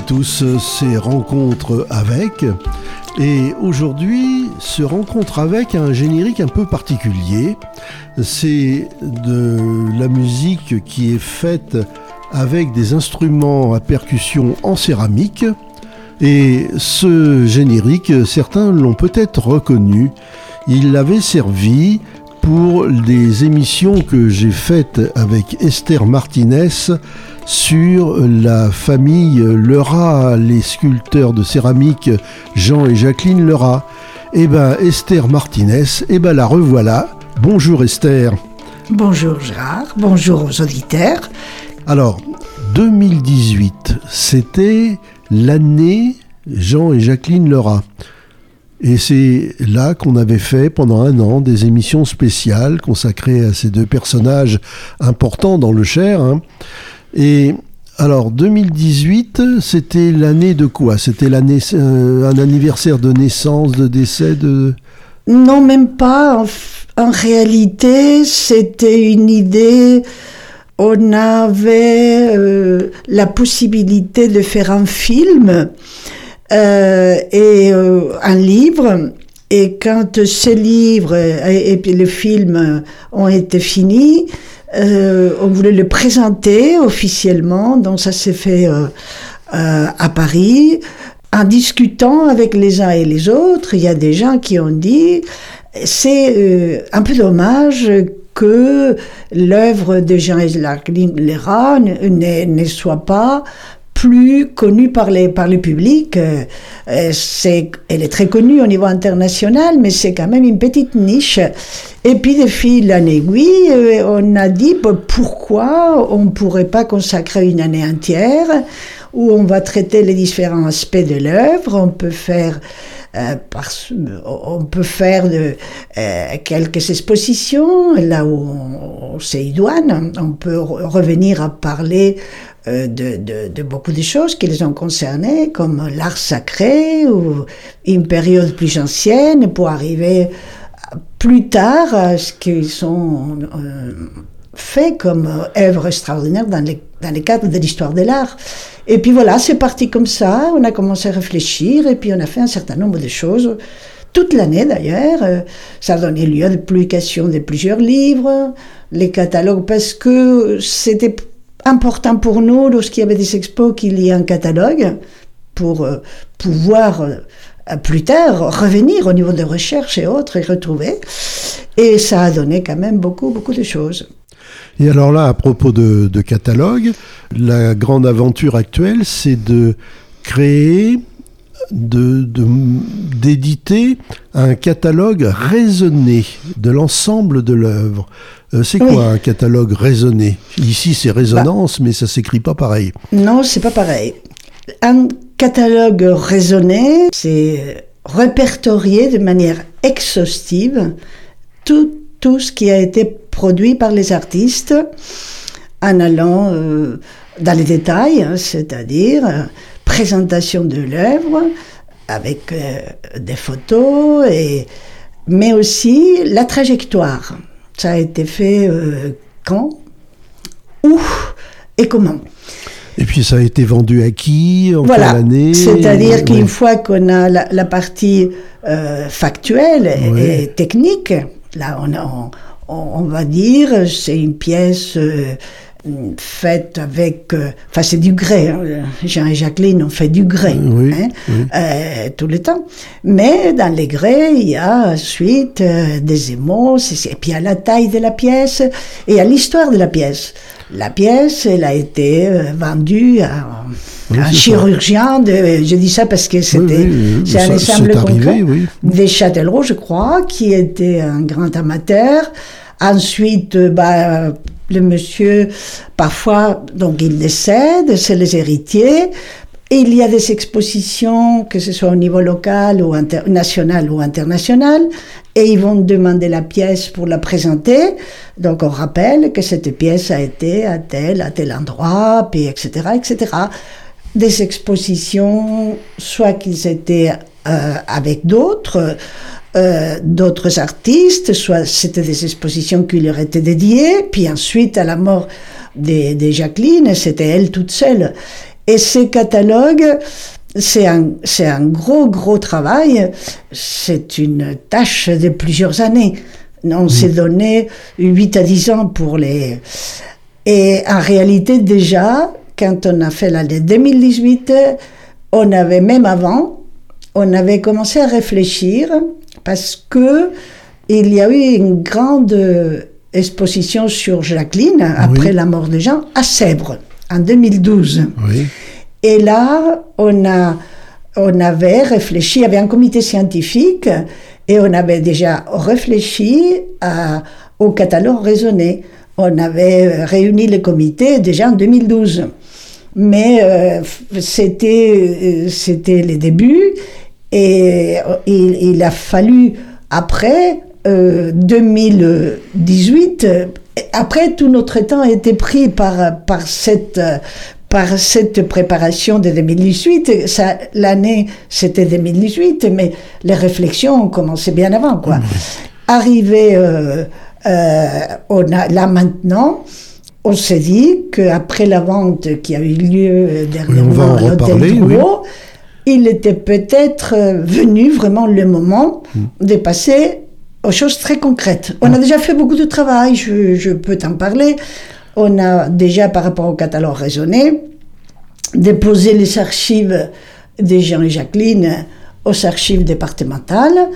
Tous, c'est Rencontre avec. Et aujourd'hui, ce Rencontre avec un générique un peu particulier. C'est de la musique qui est faite avec des instruments à percussion en céramique. Et ce générique, certains l'ont peut-être reconnu. Il avait servi pour les émissions que j'ai faites avec Esther Martinez sur la famille Lerat, les sculpteurs de céramique Jean et Jacqueline Lerat. Eh ben Esther Martinez, eh ben la revoilà. Bonjour Esther. Bonjour Gérard, bonjour aux auditeurs. Alors, 2018, c'était l'année Jean et Jacqueline Lerat. Et c'est là qu'on avait fait pendant un an des émissions spéciales consacrées à ces deux personnages importants dans le Cher. Hein. Et alors 2018, c'était l'année de quoi? C'était l'année euh, un anniversaire de naissance, de décès de Non, même pas. En, réalité, c'était une idée. On avait euh, la possibilité de faire un film euh, et un livre. Et quand ces livres et, le film ont été finis, euh, on voulait le présenter officiellement. Donc ça s'est fait à Paris. En discutant avec les uns et les autres, il y a des gens qui ont dit c'est un peu dommage que l'œuvre de Jean-Jacques Léra ne, ne, soit pas plus connue par, les, par le public. Euh, c'est, elle est très connue au niveau international, mais c'est quand même une petite niche. Et puis, de fil en aiguille, euh, on a dit bah, pourquoi on ne pourrait pas consacrer une année entière où on va traiter les différents aspects de l'œuvre? On peut faire euh, on peut faire de, quelques expositions là où c'est idoine. On peut revenir à parler euh, de, de, de, beaucoup de choses qui les ont concernées, comme l'art sacré ou une période plus ancienne, pour arriver plus tard à ce qu'ils sont euh, faits comme œuvres extraordinaires dans les, dans les cadres de l'histoire de l'art. Et puis voilà, c'est parti comme ça, on a commencé à réfléchir et puis on a fait un certain nombre de choses toute l'année d'ailleurs. Euh, ça a donné lieu à la publication de plusieurs livres, les catalogues, parce que c'était important pour nous, lorsqu'il y avait des expos, qu'il y ait un catalogue pour euh, pouvoir euh, plus tard revenir au niveau de recherche et autres et retrouver. Et ça a donné quand même beaucoup, beaucoup de choses. Et alors là, à propos de, de catalogue, la grande aventure actuelle, c'est de créer d'éditer de, un catalogue raisonné de l'ensemble de l'œuvre. Euh, c'est quoi un catalogue raisonné? Ici, c'est résonance, mais ça s'écrit pas pareil. Non, c'est pas pareil. Un catalogue raisonné, c'est répertorier de manière exhaustive tout, tout ce qui a été produit par les artistes en allant euh, dans les détails, hein, c'est-à-dire euh, présentation de l'œuvre avec des photos, et, mais aussi la trajectoire. Ça a été fait euh, quand, où? Et comment? Et puis ça a été vendu à qui? En voilà. quelle année? C'est-à-dire qu'une fois qu'on a la, partie euh, factuelle et, technique, là on, a, on, va dire c'est une pièce euh, faite avec, euh, enfin c'est du grès, hein. Jean et Jacqueline ont fait du grès hein, euh, tout le temps. Mais dans les grès, il y a ensuite euh, des émaux, et puis il y a la taille de la pièce et à l'histoire de la pièce. La pièce, elle a été vendue à, un chirurgien, de, je dis ça parce que c'était c'est un ensemble concret, des Châtellerault, je crois, qui était un grand amateur. Ensuite, bah, le monsieur, parfois, donc il décède, c'est les héritiers. Et il y a des expositions, que ce soit au niveau local ou national ou international, et ils vont demander la pièce pour la présenter. Donc on rappelle que cette pièce a été à tel, à tel endroit, puis etc., etc. Des expositions, soit qu'ils étaient euh, avec d'autres, euh, d'autres artistes, soit c'était des expositions qui leur étaient dédiées, puis ensuite à la mort de, Jacqueline, c'était elle toute seule. Et ces catalogues, c'est un, c'est un gros, gros travail. C'est une tâche de plusieurs années. On s'est donné 8 à 10 ans pour les... Et en réalité, déjà, quand on a fait l'année 2018, on avait, même avant, on avait commencé à réfléchir parce que il y a eu une grande exposition sur Jacqueline après la mort de Jean à Sèvres en 2012. Et là, on, a, on avait réfléchi, il y avait un comité scientifique et on avait déjà réfléchi à, au catalogue raisonné. On avait réuni le comité déjà en 2012. Mais euh, c'était, euh, c'était les débuts et euh, il, il a fallu après 2018, après tout notre temps a été pris par, par cette par cette préparation de 2018. Ça, l'année, c'était 2018, mais les réflexions ont commencé bien avant, quoi. Arrivé, euh, euh, on a, là maintenant, on s'est dit qu'après la vente qui a eu lieu dernièrement à l'hôtel il était peut-être venu vraiment le moment hmm. de passer aux choses très concrètes. On a déjà fait beaucoup de travail, je, je peux t'en parler. On a déjà, par rapport au catalogue raisonné, déposé les archives de Jean et Jacqueline aux archives départementales.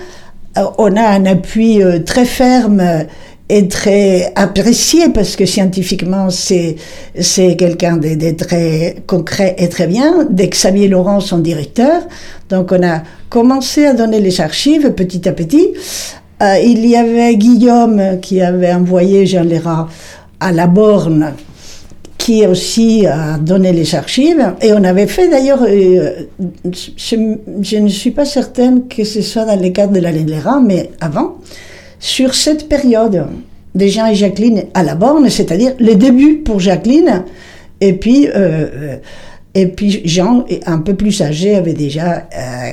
Euh, on a un appui euh, très ferme et très apprécié parce que scientifiquement c'est c'est quelqu'un de, très concret et très bien. Dès que Xavier Laurent, son directeur, donc on a commencé à donner les archives petit à petit. Euh, il y avait Guillaume qui avait envoyé Jean Léra à la borne, qui aussi a donné les archives. Et on avait fait d'ailleurs, euh, je, ne suis pas certaine que ce soit dans les cadres de la Léra, mais avant, sur cette période de Jean et Jacqueline à la borne, c'est-à-dire les débuts pour Jacqueline, et puis. Euh, et puis Jean, un peu plus âgé, avait déjà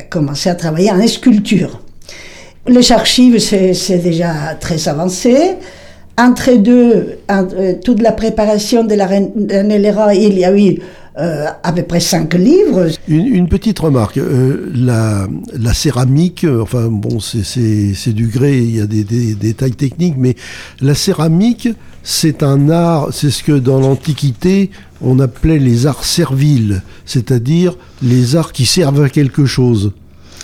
commencé à travailler en sculpture. Les archives, c'est déjà très avancé. Entre deux, euh, toute la préparation de la Reine il y a eu euh, à peu près cinq livres. Une, petite remarque, euh, la, la, céramique, enfin bon, c'est du gré, il y a des, des, détails techniques, mais la céramique, c'est un art, c'est ce que dans l'Antiquité on appelait les arts serviles, c'est-à-dire les arts qui servent à quelque chose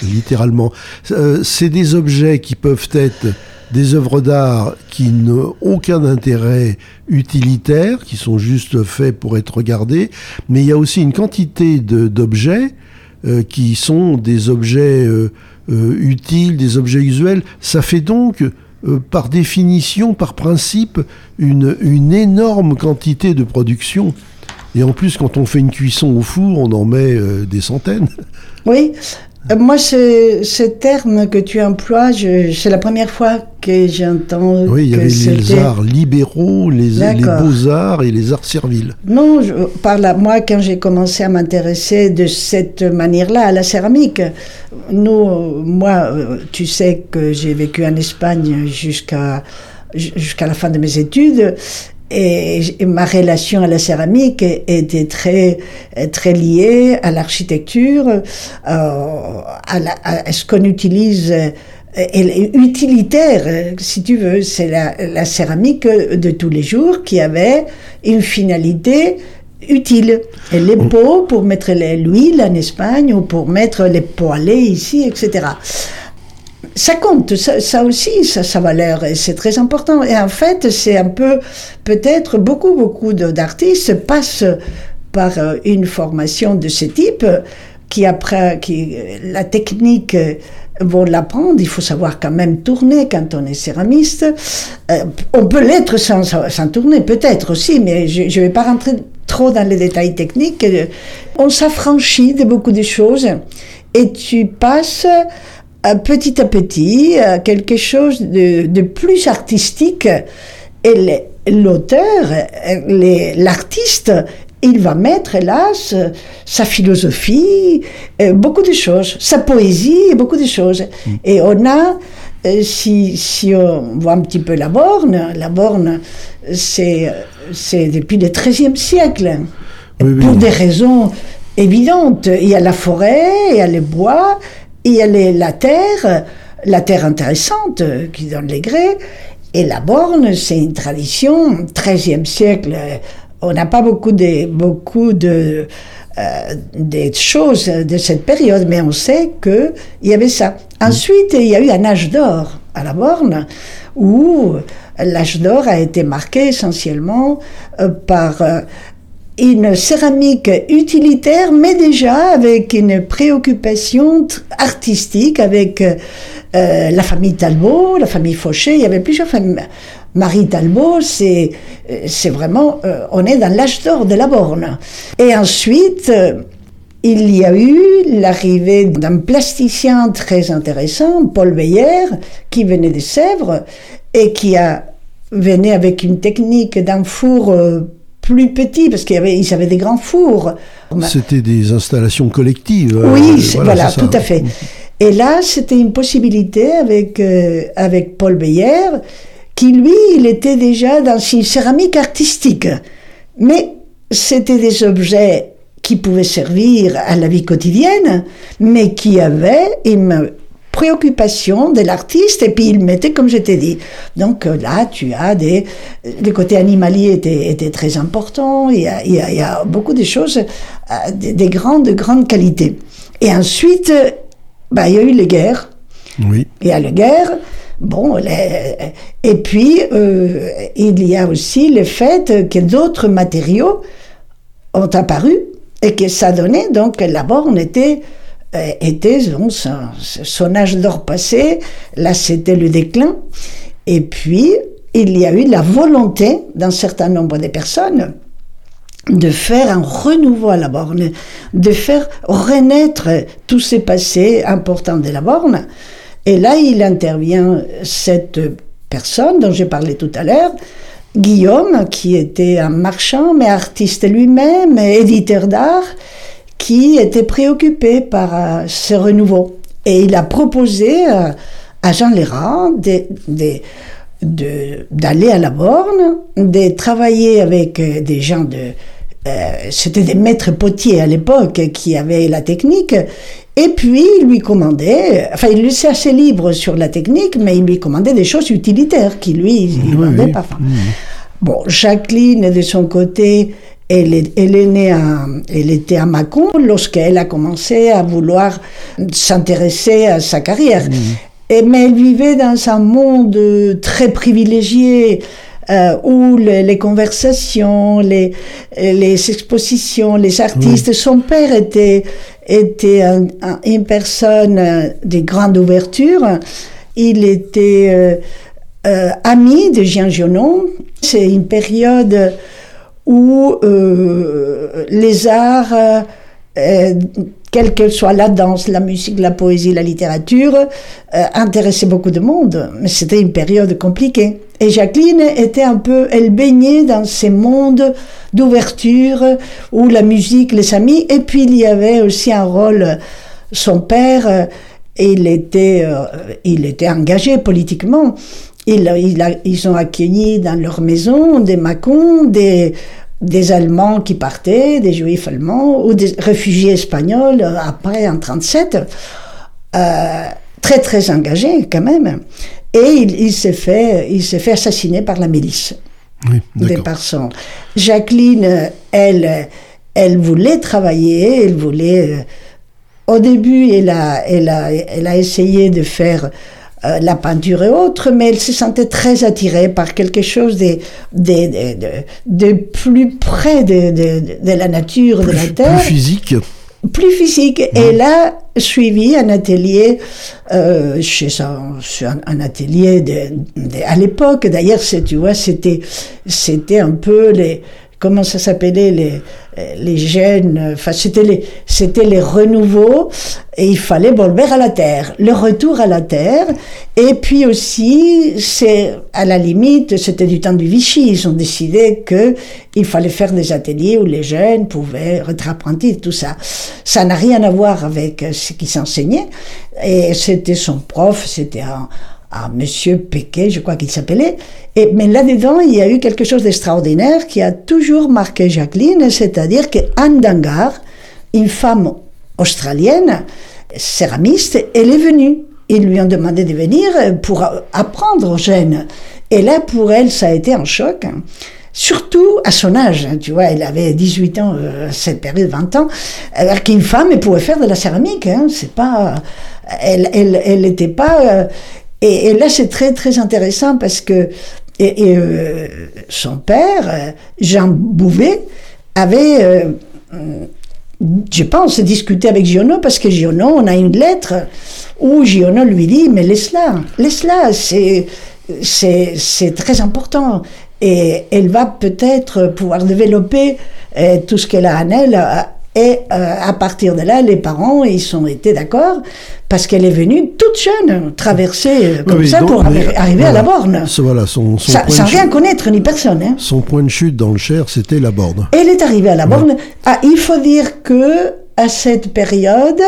littéralement. Euh, c'est des objets qui peuvent être des œuvres d'art qui n'ont aucun intérêt utilitaire, qui sont juste faits pour être regardés, mais il y a aussi une quantité d'objets euh, qui sont des objets euh, utiles, des objets usuels. Ça fait donc, par définition, par principe, une, une énorme quantité de production. Et en plus, quand on fait une cuisson au four, on en met des centaines. Oui, euh, moi, ce, terme que tu emploies, c'est la première fois que j'entends. Oui, il y avait les arts libéraux, les, beaux-arts et les arts serviles. Non, je, par là, moi, quand j'ai commencé à m'intéresser de cette manière-là à la céramique, nous, moi, euh, tu sais que j'ai vécu en Espagne jusqu'à jusqu'à la fin de mes études et, ma relation à la céramique était très très liée à l'architecture, euh, à, ce qu'on utilise. Et utilitaire, si tu veux, c'est la, céramique de tous les jours qui avait une finalité utile. Et les pots pour mettre l'huile en Espagne ou pour mettre les poêlés ici, etc ça compte, ça, aussi, ça, sa valeur, et c'est très important. Et en fait, c'est un peu, peut-être, beaucoup, beaucoup d'artistes passent par euh, une formation de ce type, qui après, qui, la technique euh, vont l'apprendre, il faut savoir quand même tourner quand on est céramiste. Euh, on peut l'être sans, sans tourner, peut-être aussi, mais je ne vais pas rentrer trop dans les détails techniques. On s'affranchit de beaucoup de choses et tu passes petit à petit quelque chose de, plus artistique. Et l'auteur, l'artiste, il va mettre, hélas, sa philosophie, euh, beaucoup de choses, sa poésie, beaucoup de choses. Mm. Et on a, euh, si, si on voit un petit peu la borne, la borne, c'est depuis le XIIIe siècle. Pour des raisons évidente. Il y a la forêt, il y a les bois, il y a la terre, la terre intéressante qui donne les grès. Et la borne, c'est une tradition, 13e siècle. On n'a pas beaucoup de, beaucoup de, euh, des choses de cette période, mais on sait qu'il y avait ça. Ensuite, il y a eu un âge d'or à la borne, où l'âge d'or a été marqué essentiellement euh, par euh, une céramique utilitaire, mais déjà avec une préoccupation artistique, avec euh, la famille Talbot, la famille Fauché, il y avait plusieurs familles. Marie Talbot, c'est, c'est vraiment, on est dans l'âge d'or de la borne. Et ensuite, il y a eu l'arrivée d'un plasticien très intéressant, Paul Beyer, qui venait de Sèvres et qui a venait avec une technique d'un four euh, plus petit, parce qu'ils avaient, avaient des grands fours. C'était des installations collectives. Euh, oui, voilà, tout à fait. Et là, c'était une possibilité avec, euh, avec Paul Beyer, qui lui, il était déjà dans une céramique artistique. Mais c'était des objets qui pouvaient servir à la vie quotidienne, mais qui avaient une préoccupation de l'artiste et puis il mettait comme je t'ai dit. Donc euh, là, tu as des... Le côté animalier était, était très important, il y, a, il, y a, beaucoup de choses, euh, des, grandes, grandes qualités. Et ensuite, bah, il y a eu les guerres. Oui. Il y a les guerres. Bon, et puis euh, il y a aussi le fait que d'autres matériaux ont apparu et que ça donnait donc la borne était euh, était son, âge d'or passé, là c'était le déclin, et puis il y a eu la volonté d'un certain nombre de personnes de faire un renouveau à la borne, de faire renaître tous ces passés importants de la borne. Et là, il intervient cette personne dont j'ai parlé tout à l'heure, Guillaume, qui était un marchand, mais artiste lui-même, éditeur d'art, qui était préoccupé par euh, ce renouveau. Et il a proposé euh, à Jean Léra d'aller à la borne, de travailler avec euh, des gens de... C'était des maîtres potiers à l'époque qui avaient la technique. Et puis, il lui commandait, enfin, il laissait assez libre sur la technique, mais il lui commandait des choses utilitaires qui, lui, il ne vendait pas. Bon, Jacqueline, de son côté, elle, est née à, elle était à Mâcon lorsqu'elle a commencé à vouloir s'intéresser à sa carrière. Mmh. Et, mais elle vivait dans un monde très privilégié. Euh, où les, conversations, les, les expositions, les artistes. Son père était, était une personne de grande ouverture. Il était euh, euh, ami de Jean Gionon. C'est une période où euh, les arts, euh, euh, quelle que soit la danse, la musique, la poésie, la littérature, intéressaient beaucoup de monde. Mais c'était une période compliquée. Et Jacqueline était un peu, elle baignait dans ces mondes d'ouverture où la musique, les amis, et puis il y avait aussi un rôle, son père, il était, il était engagé politiquement. Ils, ils ont accueilli dans leur maison des Macons, des, des Allemands qui partaient, des Juifs allemands ou des réfugiés espagnols euh, après en 37, euh, très très engagés quand même. Et il, s'est fait, il s'est fait assassiner par la milice. Oui, des Jacqueline, elle, elle voulait travailler, elle voulait. Euh, au début, elle a, elle a, elle a essayé de faire euh, la peinture et autres, mais elle se sentait très attirée par quelque chose de, de, de, de plus près de, la nature, de la terre. Plus physique plus physique. Et elle a suivi un atelier euh, chez un, un, atelier de, à l'époque. D'ailleurs, tu vois, c'était c'était un peu les comment ça s'appelait les les jeunes, enfin c'était les c'était les renouveaux et il fallait volver à la terre, le retour à la terre et puis aussi c'est à la limite c'était du temps du Vichy, ils ont décidé que il fallait faire des ateliers où les jeunes pouvaient être apprentis tout ça. Ça n'a rien à voir avec ce qui s'enseignait et c'était son prof, c'était un à Monsieur Péquet, je crois qu'il s'appelait. Mais là-dedans, il y a eu quelque chose d'extraordinaire qui a toujours marqué Jacqueline, c'est-à-dire qu'Anne Dangar, une femme australienne, céramiste, elle est venue. Ils lui ont demandé de venir pour apprendre aux jeunes. Et là, pour elle, ça a été un choc. Surtout à son âge, hein, tu vois, elle avait 18 ans, euh, cette période, 20 ans, alors qu'une femme, elle pouvait faire de la céramique, hein, c'est pas, elle, elle, elle n'était pas, euh, et, là c'est très très intéressant parce que, et, euh, son père, Jean Bouvet, avait, je pense, discuté avec Giono parce que Giono, on a une lettre où Giono lui dit, mais laisse-la, laisse-la, c'est, c'est très important et elle va peut-être pouvoir développer euh, tout ce qu'elle a en elle. Euh, et euh, à partir de là, les parents, ils ont été d'accord parce qu'elle est venue toute jeune traverser comme ça pour arriver à la borne. Voilà, son, sans rien connaître ni personne. Hein. Son point de chute dans le Cher, c'était la borne. Elle est arrivée à la borne. Ah, il faut dire que à cette période,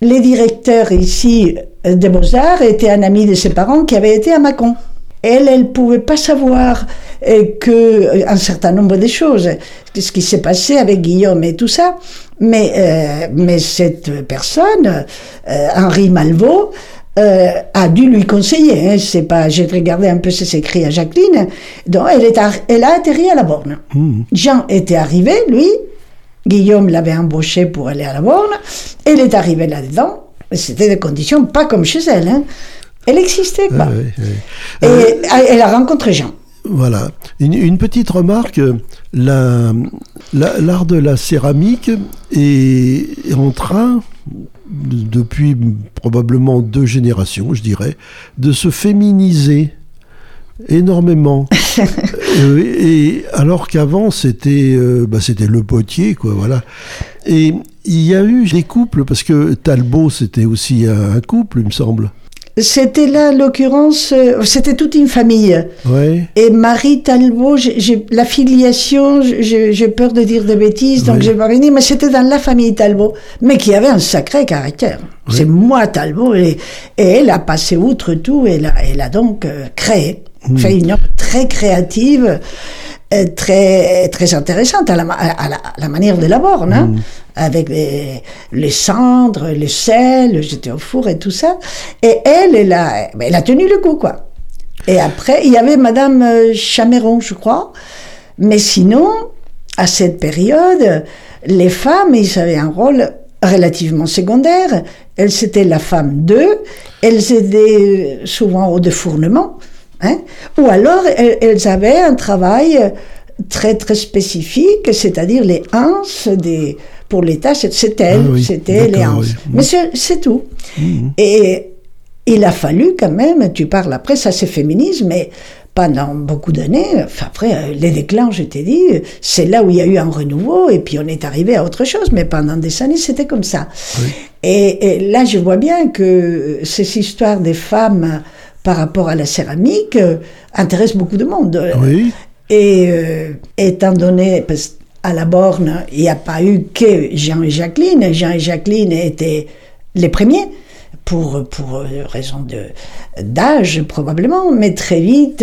les directeurs ici des Beaux-Arts étaient un ami de ses parents qui avait été à Mâcon. Elle, elle pouvait pas savoir euh, que euh, un certain nombre de choses, ce qui s'est passé avec Guillaume et tout ça. Mais, euh, mais cette personne, Henri Malvaux, a dû lui conseiller. Hein, c'est pas, j'ai regardé un peu ses écrits à Jacqueline. Donc, elle, est elle a atterri à la borne. Mmh. Jean était arrivé, lui. Guillaume l'avait embauché pour aller à la borne. Elle est arrivée là-dedans. C'était des conditions pas comme chez elle. Hein. Elle existait, quoi. Et euh, elle a rencontré Jean. Voilà. Une, petite remarque, l'art de la céramique est en train, depuis probablement deux générations, je dirais, de se féminiser énormément. Euh, et alors qu'avant c'était euh, bah, c'était le potier quoi voilà. Et il y a eu des couples parce que Talbot c'était aussi un couple il me semble. C'était là, l'occurrence, euh, c'était toute une famille. Et Marie Talbot, la filiation, j'ai peur de dire des bêtises, donc je vais pas venir, mais c'était dans la famille Talbot, mais qui avait un sacré caractère. C'est moi Talbot, et, elle a passé outre tout, et elle a, elle a donc euh, créé, mmh. fait une œuvre très créative, très, très intéressante à la, à la, manière de la borne. Hein. Mmh avec les, cendres, le sel, j'étais au four et tout ça. Et elle, elle a, elle a tenu le coup, quoi. Et après, il y avait Madame euh, Chameron, je crois. Mais sinon, à cette période, les femmes, ils avaient un rôle relativement secondaire. Elles, c'était la femme d'eux. Elles aidaient souvent au défournement. Hein? Ou alors, elles, elles, avaient un travail très, très spécifique, c'est-à-dire les anses des pour l'État, c'était ah c'était Léance. Mais c'est tout. Mhm. Et il a fallu quand même, tu parles après, ça c'est féminisme, mais pendant beaucoup d'années, enfin après euh, les déclins, je t'ai dit, c'est là où il y a eu un renouveau et puis on est arrivé à autre chose, mais pendant des années c'était comme ça. Et, là je vois bien que ces histoires des femmes par rapport à la céramique euh, intéressent beaucoup de monde. Oui. Et euh, étant donné, parce à la borne, il n'y a pas eu que Jean et Jacqueline. Jean et Jacqueline étaient les premiers, pour, pour raison d'âge probablement, mais très vite,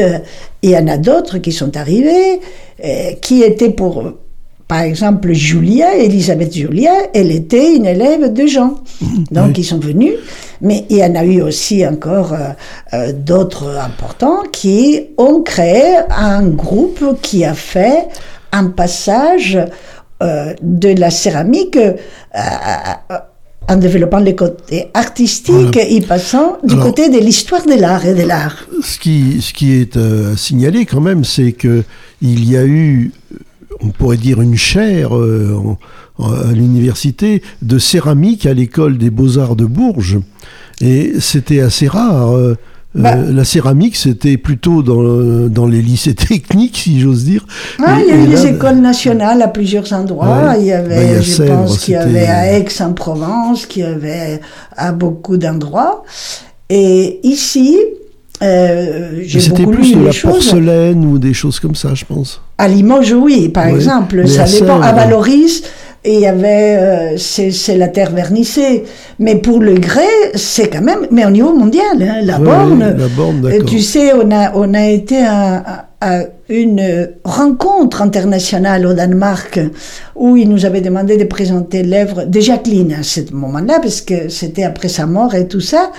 il y en a d'autres qui sont arrivés, euh, qui étaient pour, par exemple, Julia, Elisabeth Julia, elle était une élève de Jean. Donc ils sont venus, mais il y en a eu aussi encore euh, euh, d'autres importants qui ont créé un groupe qui a fait un passage euh, de la céramique euh, en développant les côtés artistiques et passant du côté de l'histoire de l'art et de l'art. Ce qui, ce qui est à signaler quand même, c'est que il y a eu, on pourrait dire, une chaire à l'université de céramique à l'école des beaux-arts de Bourges. Et c'était assez rare. Bah. Euh, la céramique, c'était plutôt dans, dans, les lycées techniques, si j'ose dire. Ah, il y a eu des écoles nationales à plusieurs endroits. il y avait, bah, je pense qu'il y avait à Aix-en-Provence, qu'il y avait à beaucoup d'endroits. Et ici, euh, beaucoup plus de la porcelaine ou des choses comme ça, je pense. À Limoges, oui, par exemple. ça dépend. À Valoris, et il y avait, euh, c'est la terre vernissée. Mais pour le grès, c'est quand même, mais au niveau mondial, hein, la, borne, la borne. tu sais, on a, on a été à, à une rencontre internationale au Danemark où il nous avait demandé de présenter l'œuvre de Jacqueline à ce moment-là, parce que c'était après sa mort et tout ça.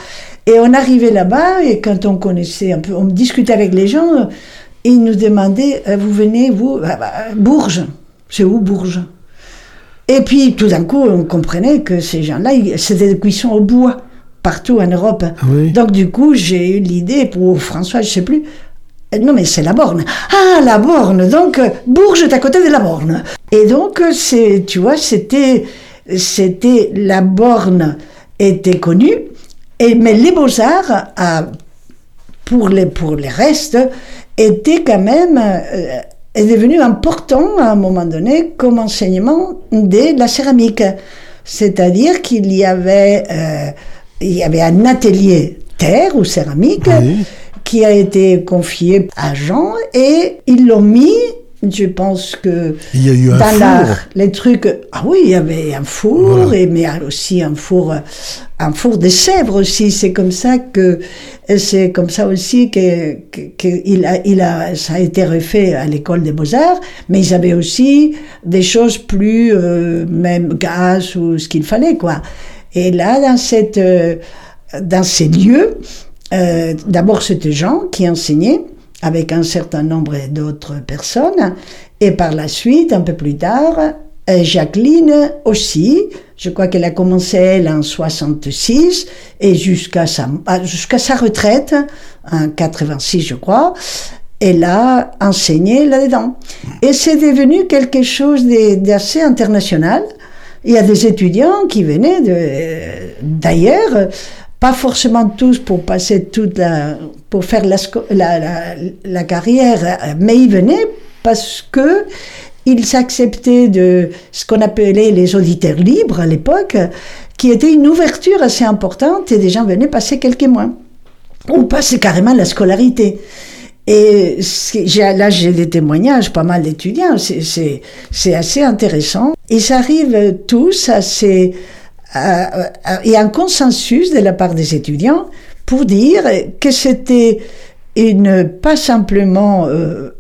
Et on arrivait là-bas et quand on connaissait un peu, on discutait avec les gens, ils nous demandaient, euh, vous venez, vous, ah bah, Bourges. C'est où Bourges? Et puis tout d'un coup, on comprenait que ces gens-là, c'était des cuissons au bois partout en Europe. Donc du coup, j'ai eu l'idée pour François, je sais plus. Euh, non mais c'est la borne. Ah la borne. Donc euh, Bourges est à côté de la borne. Et donc c'est, tu vois, c'était, c'était la borne était connue. Et mais les beaux arts, pour les pour les restes, étaient quand même est devenu important à un moment donné comme enseignement de la céramique. C'est-à-dire qu'il y avait, euh, il y avait un atelier terre ou céramique qui a été confié à Jean et ils l'ont mis je pense que il y a eu un dans l'art, les trucs. Ah oui, il y avait un four, et, mais aussi un four, un four de Sèvres aussi. C'est comme ça que c'est comme ça aussi que, que, il a, il a, ça a été refait à l'école des beaux arts. Mais ils avaient aussi des choses plus euh, même gaz ou ce qu'il fallait quoi. Et là, dans cette, euh, dans ces lieux, euh, d'abord c'était Jean qui enseignait avec un certain nombre d'autres personnes. Et par la suite, un peu plus tard, euh, Jacqueline aussi, je crois qu'elle a commencé elle en 66 et jusqu'à sa, ah, jusqu'à sa retraite, en 86 je crois, elle a enseigné là-dedans. Et c'est devenu quelque chose d'assez international. Il y a des étudiants qui venaient d'ailleurs pas forcément tous pour passer toute pour faire la, la, carrière, mais ils venaient parce que ils s'acceptaient de ce qu'on appelait les auditeurs libres à l'époque, qui était une ouverture assez importante et des gens venaient passer quelques mois ou passer carrément la scolarité. Et là, j'ai des témoignages, pas mal d'étudiants, c'est assez intéressant. Ils arrivent tous à ces il y a un consensus de la part des étudiants pour dire que c'était une, pas simplement euh,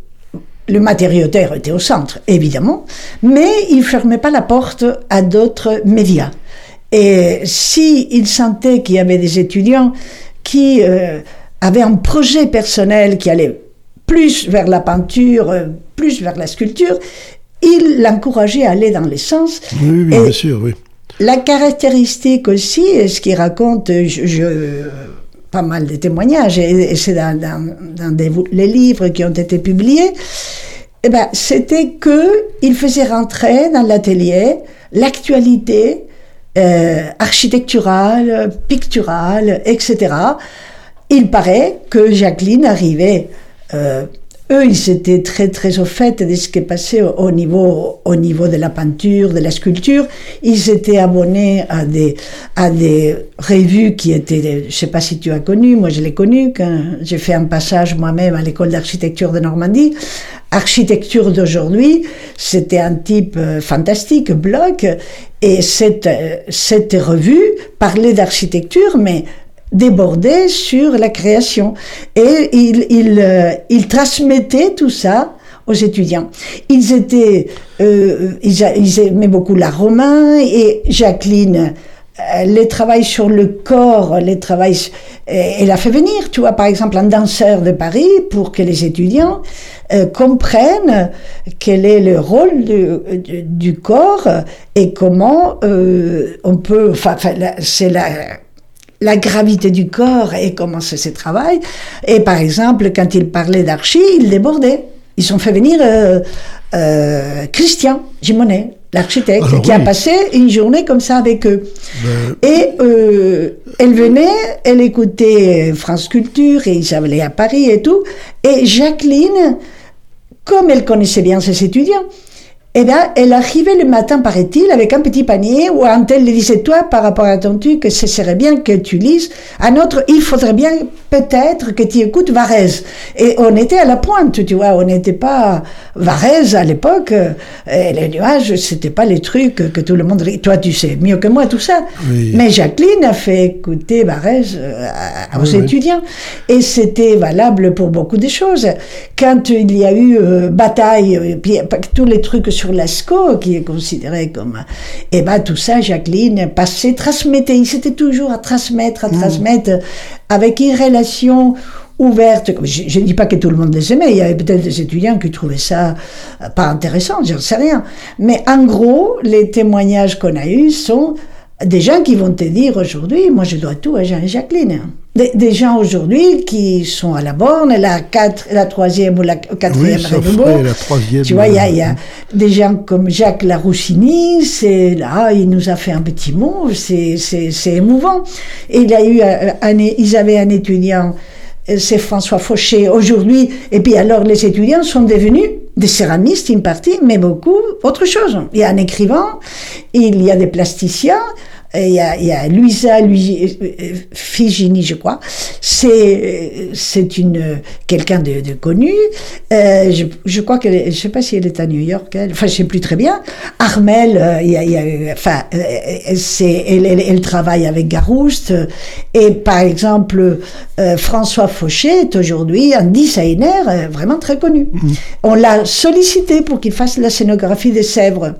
le matériau terre était au centre, évidemment, mais il ne fermait pas la porte à d'autres médias. Et s'ils il sentaient qu'il y avait des étudiants qui euh, avaient un projet personnel qui allait plus vers la peinture, plus vers la sculpture, il l'encourageait à aller dans les sens. Oui, bien sûr, oui. La caractéristique aussi, ce qui raconte je, pas mal de témoignages, et c'est dans, les livres qui ont été publiés, eh ben, c'était qu'il faisait rentrer dans l'atelier l'actualité euh, architecturale, picturale, etc. Il paraît que Jacqueline arrivait euh, eux, ils étaient très très au fait de ce qui passait au niveau, au niveau de la peinture, de la sculpture. Ils étaient abonnés à des, à des revues qui étaient, je sais pas si tu as connu, moi je l'ai connu quand j'ai fait un passage moi-même à l'école d'architecture de Normandie. Architecture d'aujourd'hui, c'était un type euh, fantastique, bloc, et cette, euh, cette revue parlait d'architecture, mais débordait sur la création. Et il, il, euh, il transmettait tout ça aux étudiants. Ils étaient, euh, ils, ils, aimaient beaucoup l'art romain et Jacqueline, euh, les travails sur le corps, les travails, elle a fait venir, tu vois, par exemple, un danseur de Paris pour que les étudiants comprennent quel est le rôle du, du corps et comment on peut, enfin, c'est la la gravité du corps et comment ça se travaille. Et par exemple, quand il parlait d'archi, il débordait. Ils ont fait venir euh, euh, Christian Gimonet, l'architecte, qui a passé une journée comme ça avec eux. Et euh, elle venait, elle écoutait France Culture et ils allaient à Paris et tout. Et Jacqueline, comme elle connaissait bien ses étudiants, eh bien, elle arrivait le matin, paraît-il, avec un petit panier où un tel lui disait, toi, par rapport à ton truc, ce serait bien que tu lises. Un autre, il faudrait bien peut-être que tu écoutes Varese. Et on était à la pointe, tu vois, on n'était pas Varese à l'époque. Les nuages, c'était pas les trucs que tout le monde... Toi, tu sais mieux que moi tout ça. Mais Jacqueline a fait écouter Varese euh, aux étudiants. Et c'était valable pour beaucoup de choses. Quand il y a eu euh, bataille, euh, puis tous les trucs sur l'ASCO, qui est considéré comme... Et eh ben tout ça, Jacqueline passait, transmettait, il s'était toujours à transmettre, à mm. transmettre, avec une relation ouverte. Je ne dis pas que tout le monde les aimait, il y avait peut-être des étudiants qui trouvaient ça euh, pas intéressant, je ne sais rien. Mais en gros, les témoignages qu'on a eus sont des gens qui vont te dire aujourd'hui, moi je dois tout à Jean et Jacqueline. Des, gens aujourd'hui qui sont à la borne, la, quatre, la troisième ou la quatrième oui, la troisième. Tu vois, il y, a, y a des gens comme Jacques Laroussini, c'est là, il nous a fait un petit mot, c'est émouvant. Et il y a eu euh, un, ils avaient un étudiant, euh, c'est François Fauché aujourd'hui, et puis alors les étudiants sont devenus des céramistes, une partie, mais beaucoup autre chose. Il y a un écrivain, il y a des plasticiens, il y a, il y a Luisa lui, Figini, je crois. C'est c'est une quelqu'un de, de, connu. Euh, je, je, crois qu'elle, je sais pas si elle est à New York. Elle, enfin, je sais plus très bien. Armel, euh, il y a, il y a enfin, euh, c'est elle, elle, elle, travaille avec Garouste. Et par exemple, euh, François Fauché est aujourd'hui un designer vraiment très connu. Mm-hmm. On l'a sollicité pour qu'il fasse la scénographie des Sèvres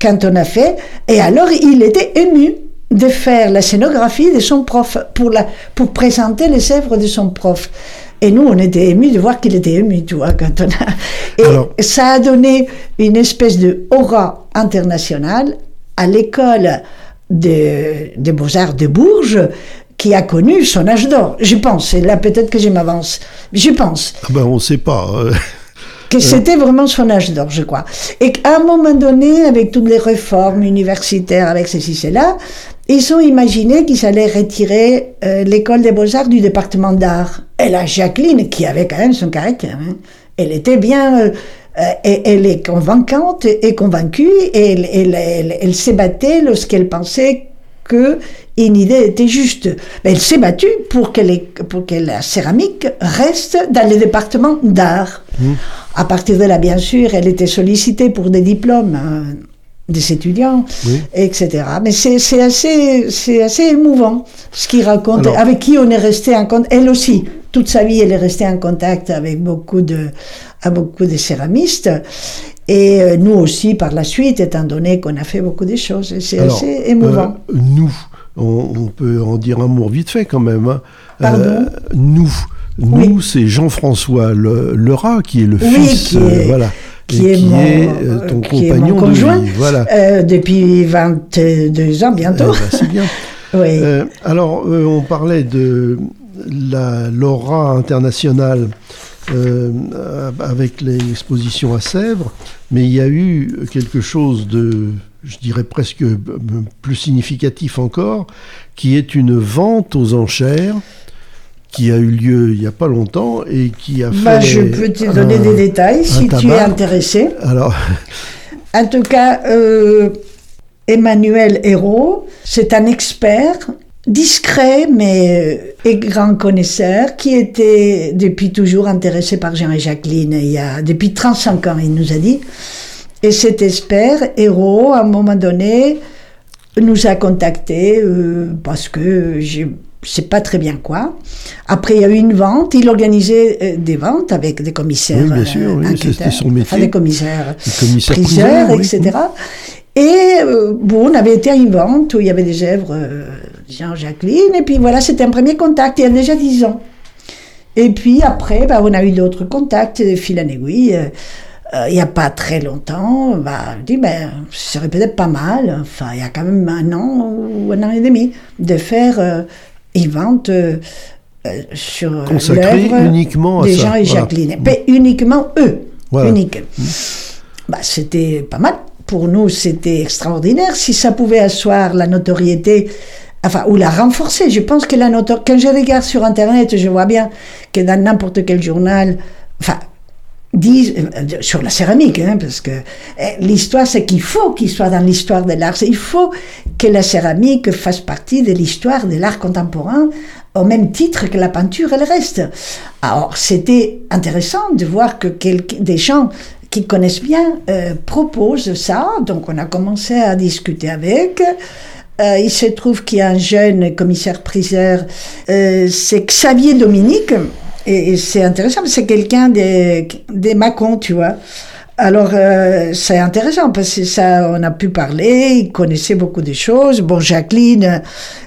quand on a fait. Et alors, il était ému de faire la scénographie de son prof pour, la, pour présenter les œuvres de son prof. Et nous, on était émus de voir qu'il était ému, tu vois, quand on a... Et ça a donné une espèce de aura internationale à l'école des de Beaux-Arts de Bourges, qui a connu son âge d'or, je pense. Et là, peut-être que je m'avance. Je pense. Ah ben, on ne sait pas. Hein que c'était vraiment son âge d'or, je crois. Et qu'à un moment donné, avec toutes les réformes universitaires, avec ceci, cela, ils ont imaginé qu'ils allaient retirer euh, l'école des beaux-arts du département d'art. Et la Jacqueline, qui avait quand même son caractère, hein, elle était bien... Euh, euh, elle est convaincante et convaincue, et elle, elle, elle, elle s'est battue lorsqu'elle pensait que une idée était juste. Mais elle s'est battue pour que, les, pour que la céramique reste dans le département d'art. Mmh. À partir de là, bien sûr, elle était sollicitée pour des diplômes hein, des étudiants, etc. Mais c'est assez, c'est assez émouvant ce qu'il raconte, avec qui on est resté en contact. Elle aussi, toute sa vie, elle est restée en contact avec beaucoup de, à beaucoup de céramistes. Et euh, nous aussi, par la suite, étant donné qu'on a fait beaucoup de choses. C'est assez émouvant. Euh, nous, on, peut en dire un mot vite fait quand même. Hein. Pardon? euh, nous. Nous, c'est Jean-François Lerat qui est le fils, euh, voilà, qui, est, euh, ton compagnon conjoint, voilà. Euh, depuis 22 ans bientôt. Eh ben, c'est bien. oui. alors, on parlait de la l'aura internationale avec l'exposition à Sèvres, mais il y a eu quelque chose de, je dirais presque plus significatif encore, qui est une vente aux enchères qui a eu lieu il n'y a pas longtemps et qui a bah, fait. Je peux te donner des détails si tu es intéressé. Alors. En tout cas, euh, Emmanuel Hérault, c'est un expert discret mais euh, et grand connaisseur qui était depuis toujours intéressé par Jean et Jacqueline. Il y a depuis 35 ans, il nous a dit. Et cet expert, Hérault, à un moment donné, nous a contactés euh, parce que j'ai je sais pas très bien quoi. Après, il y a eu une vente. Il organisait euh, des ventes avec des commissaires. Oui, bien sûr, oui, c'était son métier. Enfin, des commissaires, commissaires priseurs, etc. Et euh, bon, on avait été à une vente où il y avait des œuvres euh, Jean-Jacqueline. Et puis voilà, c'était un premier contact il y a déjà dix ans. Et puis après, bah, on a eu d'autres contacts, fil en aiguille. il n'y a pas très longtemps, bah, dit, ben, ce serait peut-être pas mal, enfin, il y a quand même un an ou un an et demi, de faire ils vendent euh, euh, sur l'œuvre uniquement des gens et Jacqueline. Mais uniquement eux. Unique. Mmh. Bah, c'était pas mal. Pour nous, c'était extraordinaire. Si ça pouvait asseoir la notoriété, enfin, ou la renforcer. Je pense que la notoriété, quand je regarde sur Internet, je vois bien que dans n'importe quel journal, enfin, disent, euh, sur la céramique, hein, parce que euh, l'histoire, c'est qu'il faut qu'il soit dans l'histoire de l'art. Il faut que la céramique fasse partie de l'histoire de l'art contemporain au même titre que la peinture et le reste. Alors, c'était intéressant de voir que des gens qui connaissent bien euh, proposent ça. Donc, on a commencé à discuter avec. Euh, il se trouve qu'il y a un jeune commissaire-priseur, euh, c'est Xavier Dominique, et, c'est intéressant, c'est quelqu'un des, des Macon, tu vois. Alors, euh, c'est intéressant parce que ça, on a pu parler, il connaissait beaucoup de choses. Bon, Jacqueline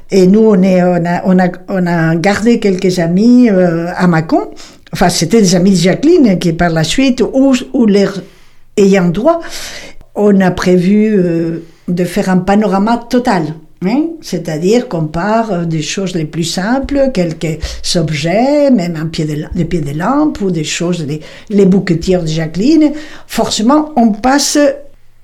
et nous, on, est, on, a, on, a, on a gardé quelques amis euh, à Macon. Enfin, c'était des amis de Jacqueline qui, par la suite, ou, ou les ayant droit, on a prévu euh, de faire un panorama total. C'est-à-dire qu'on part euh, des choses les plus simples, quelques objets, même un pied de, des de lampe ou des choses, les, les bouquetières de Jacqueline. Forcément, on passe,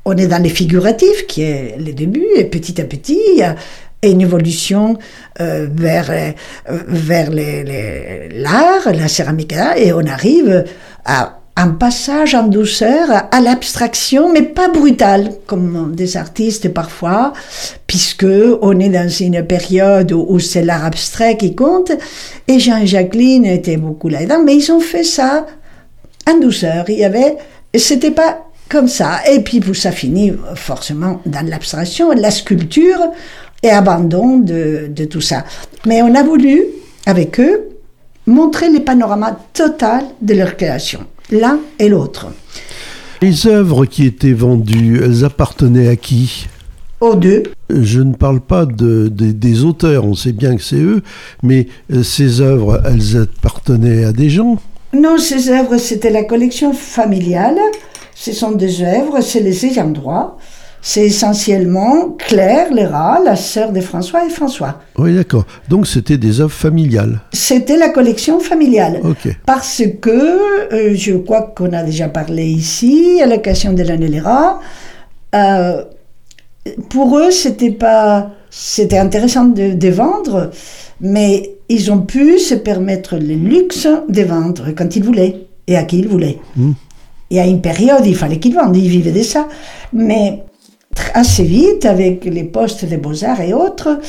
on est dans les figuratifs, qui est le début, et petit à petit, il y a une évolution euh, vers, euh, vers l'art, la céramique, et on arrive à un passage en douceur à l'abstraction, mais pas brutal, comme des artistes parfois, puisque on est dans une période où, c'est l'art abstrait qui compte, et Jean et Jacqueline étaient beaucoup là-dedans, mais ils ont fait ça en douceur. Il y avait, c'était pas comme ça. Et puis, ça finit forcément dans l'abstraction, la sculpture et abandon de, de tout ça. Mais on a voulu, avec eux, montrer les panoramas total de leur création l'un et l'autre. Les œuvres qui étaient vendues, elles appartenaient à qui? Aux deux. Je ne parle pas de, des auteurs, on sait bien que c'est eux, mais euh, ces œuvres, elles appartenaient à des gens? Non, ces œuvres, c'était la collection familiale. Ce sont des œuvres, c'est les ayants droit c'est essentiellement Claire Léra, la sœur de François et François. Oui, d'accord. Donc c'était des œuvres familiales. C'était la collection familiale. Parce que, euh, je crois qu'on a déjà parlé ici, à l'occasion de l'année Léra, euh, pour eux, c'était pas, c'était intéressant de, vendre, mais ils ont pu se permettre le luxe de vendre quand ils voulaient et à qui ils voulaient. Hmm. Et à une période, il fallait qu'ils vendent, ils vivaient de ça. Mais assez vite, avec les postes des beaux-arts et autres,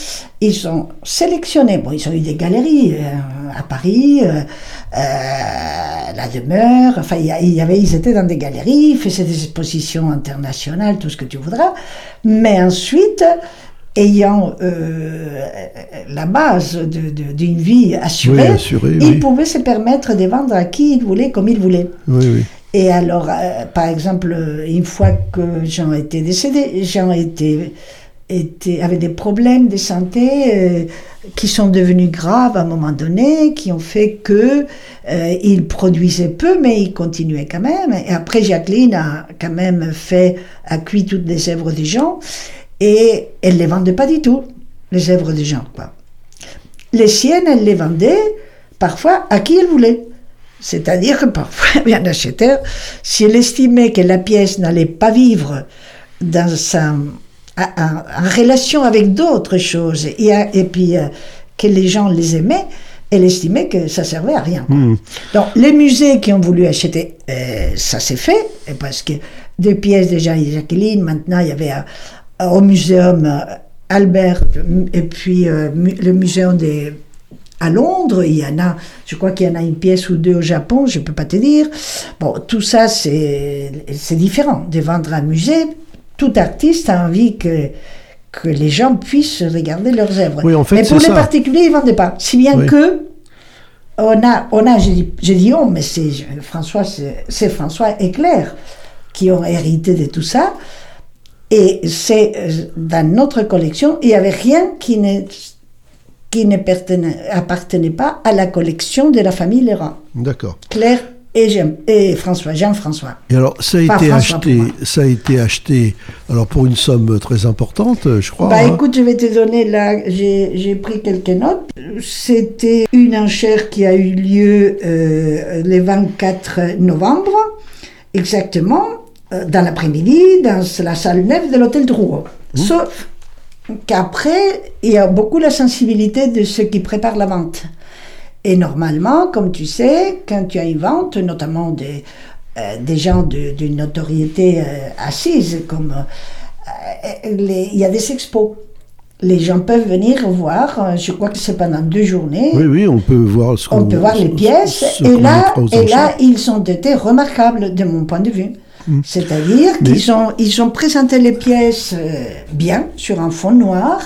ils ont sélectionné, bon, ils ont eu des galeries euh, à Paris, euh, euh, la demeure, enfin, il y, avait, ils étaient dans des galeries, ils faisaient des expositions internationales, tout ce que tu voudras, mais ensuite, ayant la base d'une vie assurée, ils pouvaient se permettre de vendre à qui ils voulaient, comme ils voulaient. Oui, oui. Et alors, euh, par exemple, une fois que Jean était décédé, Jean était, avait des problèmes de santé euh, qui sont devenus graves à un moment donné, qui ont fait que euh, il produisait peu, mais il continuait quand même. Et après, Jacqueline a quand même fait, a cuit toutes les œuvres des gens, et elle les vendait pas du tout, les œuvres des gens. Les siennes, elle les vendait parfois à qui elle voulait. C'est-à-dire que parfois, un acheteur, si elle estimait que la pièce n'allait pas vivre dans sa, en, relation avec d'autres choses, et, et puis euh, que les gens les aimaient, elle estimait que ça servait à rien. Hmm. Donc, les musées qui ont voulu acheter, euh, ça s'est fait, parce que deux pièces déjà, Jacqueline, maintenant il y avait euh, au muséum Albert, et puis le muséum des à Londres, il y en a, je crois qu'il y en a une pièce ou deux au Japon, je ne peux pas te dire. Bon, tout ça, c'est différent de vendre un musée. Tout artiste a envie que, que les gens puissent regarder leurs œuvres. Oui, en fait, mais pour les particuliers, ils ne vendaient pas. Si bien que, on a, on a j'ai dit on, mais c'est François, c'est François et Claire qui ont hérité de tout ça. Et c'est euh, dans notre collection, il n'y avait rien qui ne qui n'appartenait pas à la collection de la famille Leroy. D'accord. Claire et, Jean, et François, Jean-François. Et alors, ça a été acheté, ça a été acheté, alors pour une somme très importante, je crois. Bah hein. écoute, je vais te donner là, j'ai pris quelques notes. C'était une enchère qui a eu lieu euh, le 24 novembre, exactement, euh, dans l'après-midi, dans la salle neuve de l'hôtel Drouot. Mmh. Sauf qu'après, il y a beaucoup la sensibilité de ceux qui préparent la vente. Et normalement, comme tu sais, quand tu as une vente, notamment des, euh, des gens de- d'une notoriété euh, assise, comme euh, il y a des expos. Les gens peuvent venir voir, je crois que c'est pendant deux journées. Oui, oui, on peut voir ce qu'on On peut voir les ce- pièces ce et là, et là, ils ont été remarquables de mon point de vue. C'est-à-dire Mais- qu'ils ont, ils ont présenté les pièces euh, bien sur un fond noir.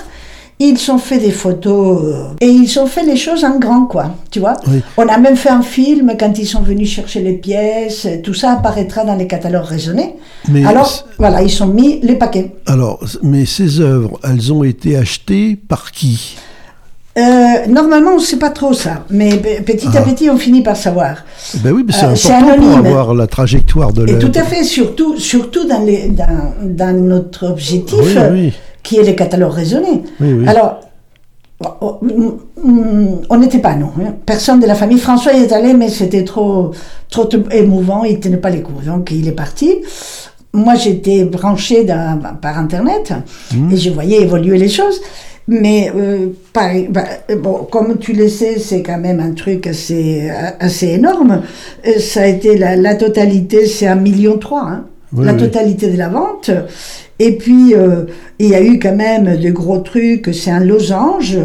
Ils ont fait des photos euh, et ils ont fait les choses en grand, quoi. Tu vois Oui. On a même fait un film quand ils sont venus chercher les pièces. Tout ça apparaîtra dans les catalogues raisonnés. Mais Alors, voilà, ils ont mis les paquets. Alors, mais ces œuvres, elles ont été achetées par qui? Euh, normalement, on ne sait pas trop ça, mais pe- petit à Ah. petit, on finit par savoir. Ben oui, mais c'est Euh, important pour avoir la trajectoire de Et tout à fait, surtout, surtout dans, les, dans, dans notre objectif, Oui, oui. qui est les catalogues raisonnés. Oui. Alors, oh, mm, mm, on n'était pas, non. hein. Personne de la famille. François est allé, mais c'était trop, trop émouvant, il ne tenait pas les coups. Donc, il est parti. Moi, j'étais branchée dans- par Internet Mmh. et je voyais évoluer les choses. Mais euh, bah, euh, bon, comme tu le sais, c'est quand même un truc assez, assez énorme. Euh, Ça a été la, la totalité, c'est un million trois, hein, Oui, la oui. totalité de la vente. Et puis euh, il y a eu quand même de gros trucs. C'est un losange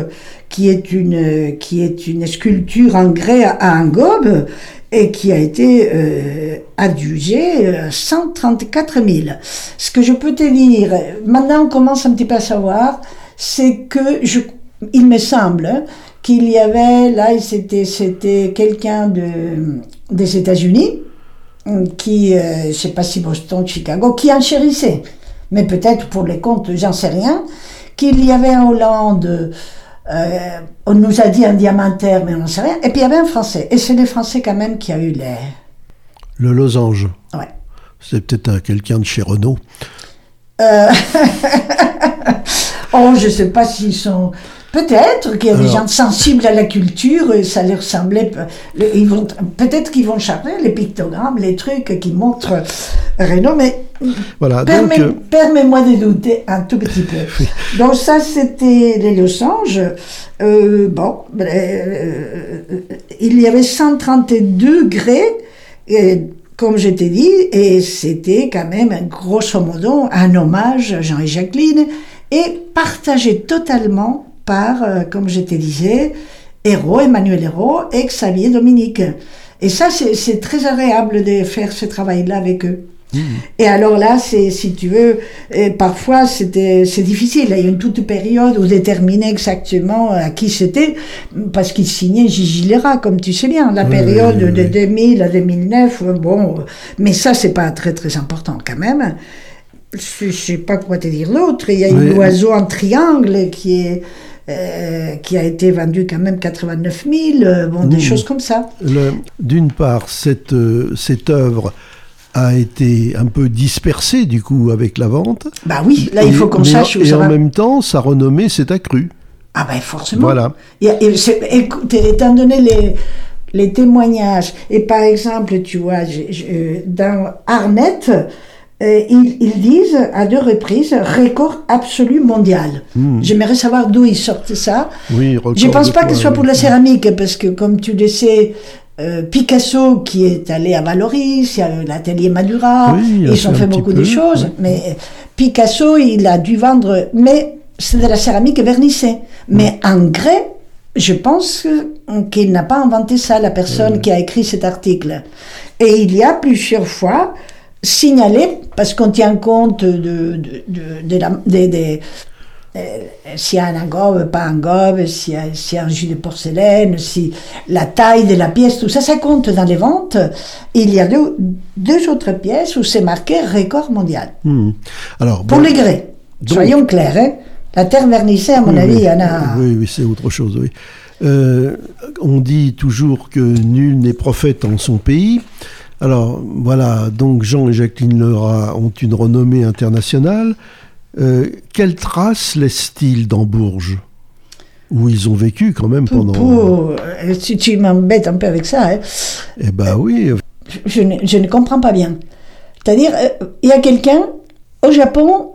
qui est une qui est une sculpture en grès à, à un gobe et qui a été euh, adjugé euh, 134 000. Ce que je peux te dire, maintenant on commence un petit peu à savoir, c'est que je, il me semble qu'il y avait, là, c'était, c'était quelqu'un de, des États-Unis, qui, euh, je sais pas si Boston, Chicago, qui enchérissait, mais peut-être pour les comptes, j'en sais rien, qu'il y avait en Hollande, euh, on nous a dit un diamantaire, mais on n'en sait rien, et puis il y avait un Français, et c'est les Français quand même qui a eu les... Le losange. Ouais. C'est peut-être un- quelqu'un de chez Renault. Euh, oh, je sais pas s'ils sont. Peut-être qu'il y a des gens sensibles à la culture, et ça leur semblait. Ils vont, peut-être qu'ils vont chercher les pictogrammes, les trucs qui montrent Renault, mais Voilà, donc... euh, permets-moi de douter un tout petit peu. Donc, ça, c'était les losanges. Euh, bon, ben, euh, il y avait 132 grès, et, comme je t'ai dit, et c'était quand même, grosso modo, un hommage à Jean et Jacqueline, et partagé totalement par, euh, comme je te disais, Hérault, Emmanuel Hérault et Xavier Dominique. Et ça, c'est très agréable de faire ce travail-là avec eux. Et alors là, c'est, si tu veux, euh, parfois c'était, c'est difficile. Il y a une toute période où déterminer exactement à qui c'était, parce qu'il signait Gigi Lera, comme tu sais bien, la Oui, période oui, oui, de oui. 2000 à 2009. euh, Bon, euh, mais ça, c'est pas très très important quand même. Je, je sais pas quoi te dire d'autre. Il y a Oui. une oiseau en triangle qui est euh, qui a été vendu quand même 89 000, euh, bon, des Mmh. choses comme ça. D'une part, cette, euh, cette œuvre a été un peu dispersée, du coup, avec la vente. Bah oui, là, il faut qu'on sache où Et ça en va. même temps, sa renommée s'est accrue. Ah ben forcément. Voilà. Et écoute, étant donné les, les témoignages, et par exemple, tu vois, dans Arnett, euh, ils, ils disent à deux reprises record absolu mondial. J'aimerais savoir d'où ils sortent ça. Oui, record Je pense de pas que ce soit pour la céramique, parce que comme tu le sais, euh, Picasso qui est allé à Valoris, il y a l'atelier Madura, Oui, il a ils ont fait beaucoup peu, de choses, ouais. mais Picasso, il a dû vendre, mais c'est de la céramique vernissée. Mais en grès, je pense qu'il n'a pas inventé ça, la personne qui a écrit cet article. Et il y a plusieurs fois signalé, parce qu'on tient compte de, de, de, de la- euh, s'il y a un gobe, pas un gobe, s'il y, a, s'il y a un jus de porcelaine, si la taille de la pièce, tout ça, ça compte dans les ventes. Il y a deux, deux autres pièces où c'est marqué record mondial. Hmm. Alors, Pour bon, les grès, donc- soyons clairs. Hein. La terre vernissée, à mon oui, avis, oui. il y en a... Oui, oui, c'est autre chose, oui. Euh, on dit toujours que nul n'est prophète en son pays. Alors, voilà, donc Jean et Jacqueline Lerat ont une renommée internationale. Euh, quelles traces laissent-ils dans Bourges? Où ils ont vécu quand même pendant... Pour- euh, si tu m'embêtes un peu avec ça, hein. Eh ben oui, je ne, je ne comprends pas bien. C'est-à-dire, euh, il y a quelqu'un, au Japon,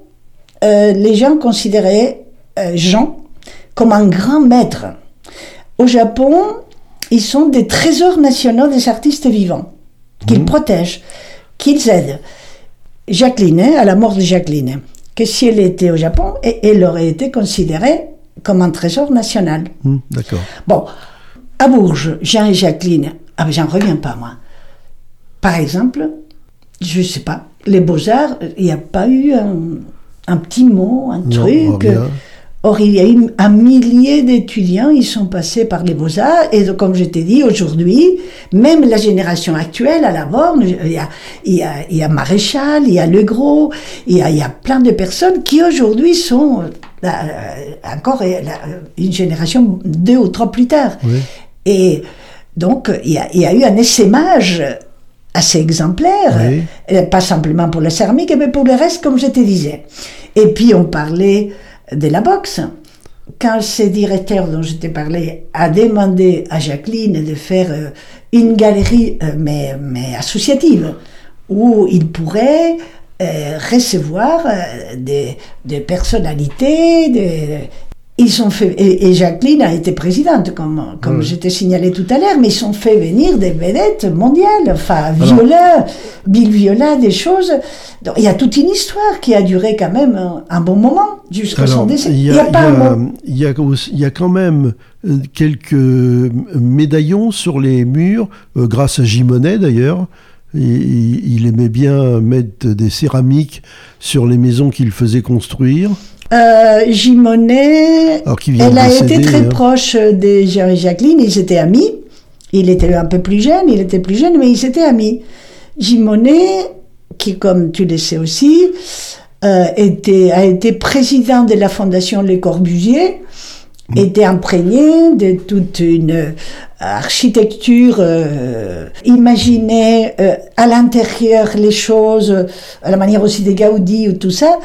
euh, les gens considéraient euh, Jean comme un grand maître. Au Japon, ils sont des trésors nationaux des artistes vivants, qu'ils protègent. qu'ils aident Jacqueline, hein, à la mort de Jacqueline, que si elle était au Japon, elle aurait été considérée comme un trésor national. Hmm, D'accord. Bon, à Bourges, Jean et Jacqueline, ah j'en reviens pas moi. Par exemple, je sais pas, les beaux-arts, il n'y a pas eu un, un petit mot, un Non, truc. Or, il y a eu un millier d'étudiants, ils sont passés par les beaux-arts, et comme je t'ai dit, aujourd'hui, même la génération actuelle, à la borne, il y a, il y a, il y a Maréchal, il y a Legros, il y a, il y a plein de personnes qui aujourd'hui sont euh, euh, encore euh, la- une génération deux ou trois plus tard. Oui. Et donc, il y, a, il y a eu un essaimage assez exemplaire, Oui. euh, pas simplement pour la céramique, mais pour le reste, comme je te disais. Et puis, on parlait de la boxe. Quand ce directeur dont je t'ai parlé a demandé à Jacqueline de faire euh, une galerie, euh, mais, mais associative, où il pourrait euh, recevoir des, des personnalités, des, ils ont fait, et, et Jacqueline a été présidente, comme, comme Oui. je t'ai signalé tout à l'heure, mais ils ont fait venir des vedettes mondiales, enfin, Viola, Bill Viola, des choses. Donc, il y a toute une histoire qui a duré quand même un, un bon moment, jusqu'à son décès. il y a, il y a- y y quand même euh, quelques médaillons sur les murs, euh, grâce à Gimonet d'ailleurs. Il, il aimait bien mettre des céramiques sur les maisons qu'il faisait construire. Euh, Gimonet, elle de a décéder, été très hein. proche de Jean et Jacqueline, ils étaient amis. Il était un peu plus jeune, il était plus jeune, mais ils étaient amis. Gimonet, qui, comme tu le sais aussi, euh, était, a été président de la fondation Les Corbusier, Mm. était imprégné de toute une euh, architecture, euh, imaginait euh, à l'intérieur les choses, euh, à la manière aussi des Gaudi ou tout ça.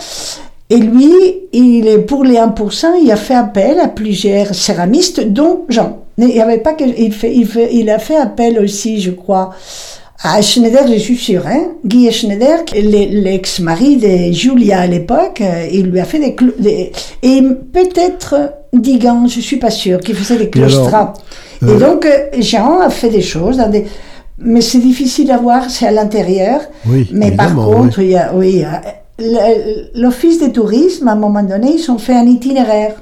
Et lui, il est pour les 1%, il a fait appel à plusieurs céramistes, dont Jean. Il y avait pas que, il, fait, il, fait, il a fait appel aussi, je crois, à Schneider, je suis sûr, hein, Guy Schneider, l'e- l'ex-mari de Julia à l'époque, euh, il lui a fait des, des et peut-être Digan, je suis pas sûre, qui faisait des Et alors, claustras. Et, euh, donc euh, Jean a fait des choses dans des, mais c'est difficile à voir, c'est à l'intérieur. Oui, Mais par contre, il y a, oui, il y a- le- l'office de tourisme, à un moment donné, ils ont fait un itinéraire